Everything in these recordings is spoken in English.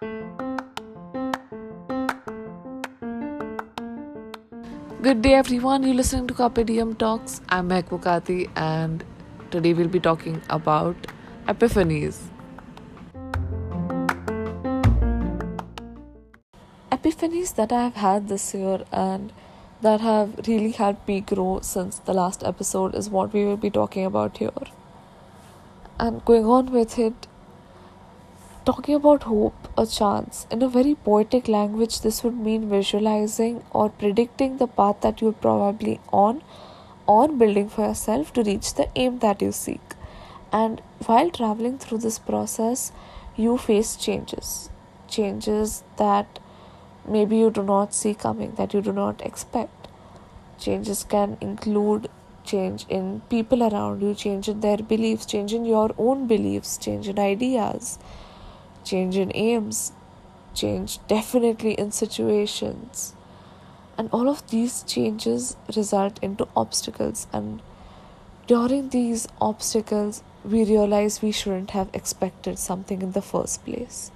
Good day, everyone. You're listening to Carpe Diem Talks. I'm Mehak Mukati, and today we'll be talking about epiphanies. Epiphanies that I have had this year and that have really helped me grow since the last episode is what we will be talking about here. And going on with it, talking about hope, a chance, in a very poetic language, this would mean visualizing or predicting the path that you're probably on or building for yourself to reach the aim that you seek. And while traveling through this process, you face changes. Changes that maybe you do not see coming, that you do not expect. Changes can include change in people around you, change in their beliefs, change in your own beliefs, change in ideas change in aims, change definitely in situations. And all of these changes result into obstacles. And during these obstacles, we realize we shouldn't have expected something in the first place.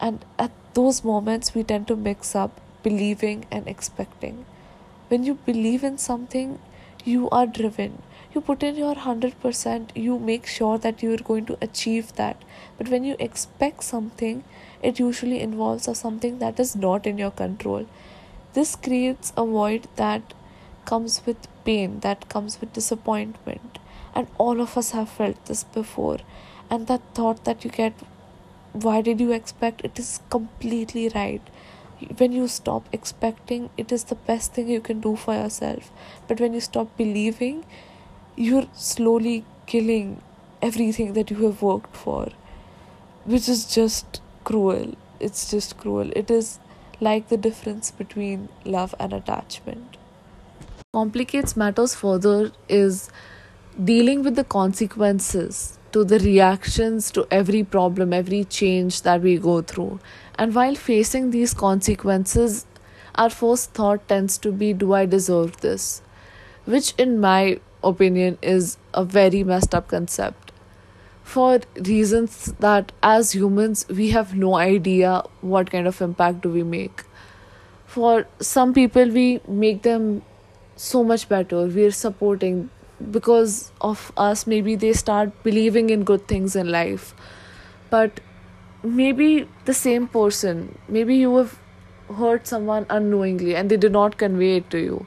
And at those moments, we tend to mix up believing and expecting. When you believe in something, you are driven. You put in your 100% you make sure that you're going to achieve that. But when you expect something it usually involves something that is not in your control. This creates a void that comes with pain that comes with disappointment. And all of us have felt this before. And that thought that you get why did you expect? It is completely right when you stop expecting it is the best thing you can do for yourself. But when you stop believing you're slowly killing everything that you have worked for which is just cruel. It's just cruel. It is like the difference between love and attachment. Complicates matters further is dealing with the consequences to the reactions to every problem every change that we go through. And while facing these consequences our first thought tends to be do i deserve this? Which in my opinion is a very messed up concept. For reasons that as humans we have no idea what kind of impact do we make. For some people we make them so much better. We're supporting because of us maybe they start believing in good things in life. But maybe the same person maybe you have hurt someone unknowingly and they did not convey it to you.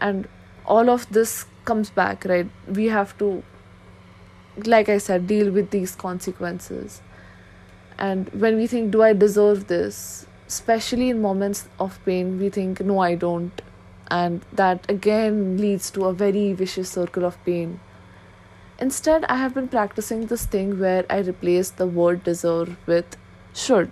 And all of this comes back right? We have to like i said deal with these consequences. And when we think do i deserve this? Especially in moments of pain we think no i don't and that again leads to a very vicious circle of pain instead i have been practicing this thing where i replace the word deserve with should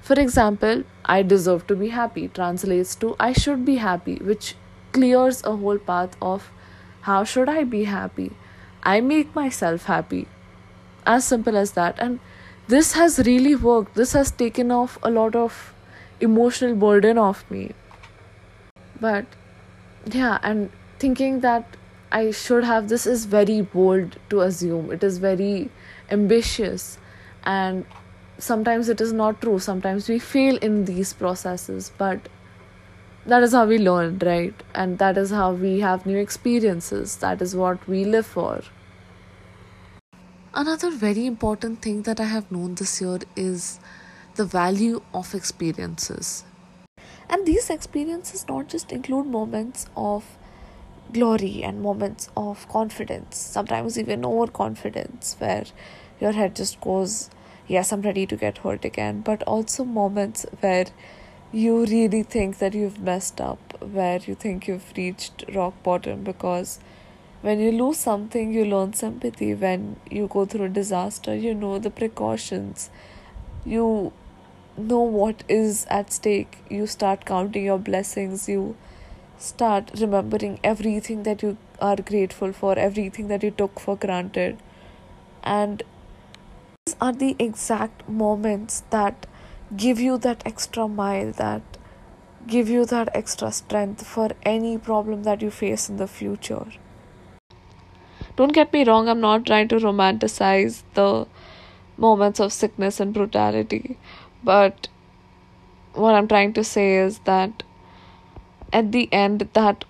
for example i deserve to be happy translates to i should be happy which clears a whole path of how should I be happy? I make myself happy. As simple as that. And this has really worked. This has taken off a lot of emotional burden off me. But yeah, and thinking that I should have this is very bold to assume. It is very ambitious. And sometimes it is not true. Sometimes we fail in these processes. But that is how we learn, right? And that is how we have new experiences. That is what we live for. Another very important thing that I have known this year is the value of experiences. And these experiences not just include moments of glory and moments of confidence, sometimes even overconfidence, where your head just goes, Yes, I'm ready to get hurt again, but also moments where you really think that you've messed up, where you think you've reached rock bottom because when you lose something, you learn sympathy. When you go through a disaster, you know the precautions. You know what is at stake. You start counting your blessings. You start remembering everything that you are grateful for, everything that you took for granted. And these are the exact moments that give you that extra mile that give you that extra strength for any problem that you face in the future don't get me wrong i'm not trying to romanticize the moments of sickness and brutality. But what I'm trying to say is that at the end, that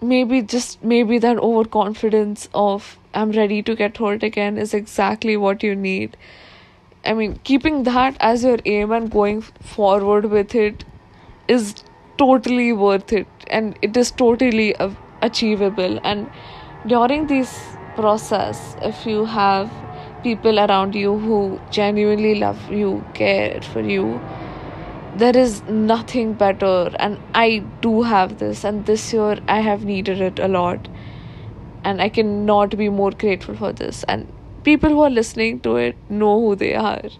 maybe just maybe that overconfidence of I'm ready to get hurt again is exactly what you need. I mean, keeping that as your aim and going forward with it is totally worth it and it is totally achievable. And during this process, if you have people around you who genuinely love you, care for you, there is nothing better. And I do have this, and this year I have needed it a lot. And I cannot be more grateful for this. And people who are listening to it know who they are.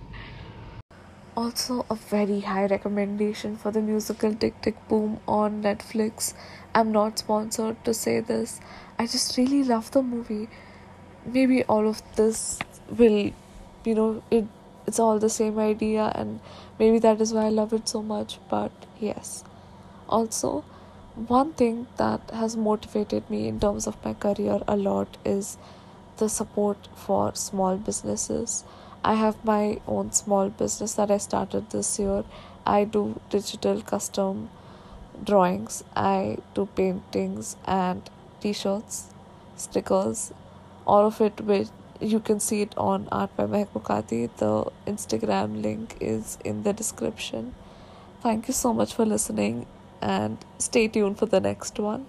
Also, a very high recommendation for the musical Tick Tick Boom on Netflix. I'm not sponsored to say this. I just really love the movie. Maybe all of this will, you know, it it's all the same idea, and maybe that is why I love it so much. But yes, also, one thing that has motivated me in terms of my career a lot is the support for small businesses. I have my own small business that I started this year. I do digital custom drawings, I do paintings and t shirts, stickers, all of it which you can see it on Art by Mehbukati. The Instagram link is in the description. Thank you so much for listening and stay tuned for the next one.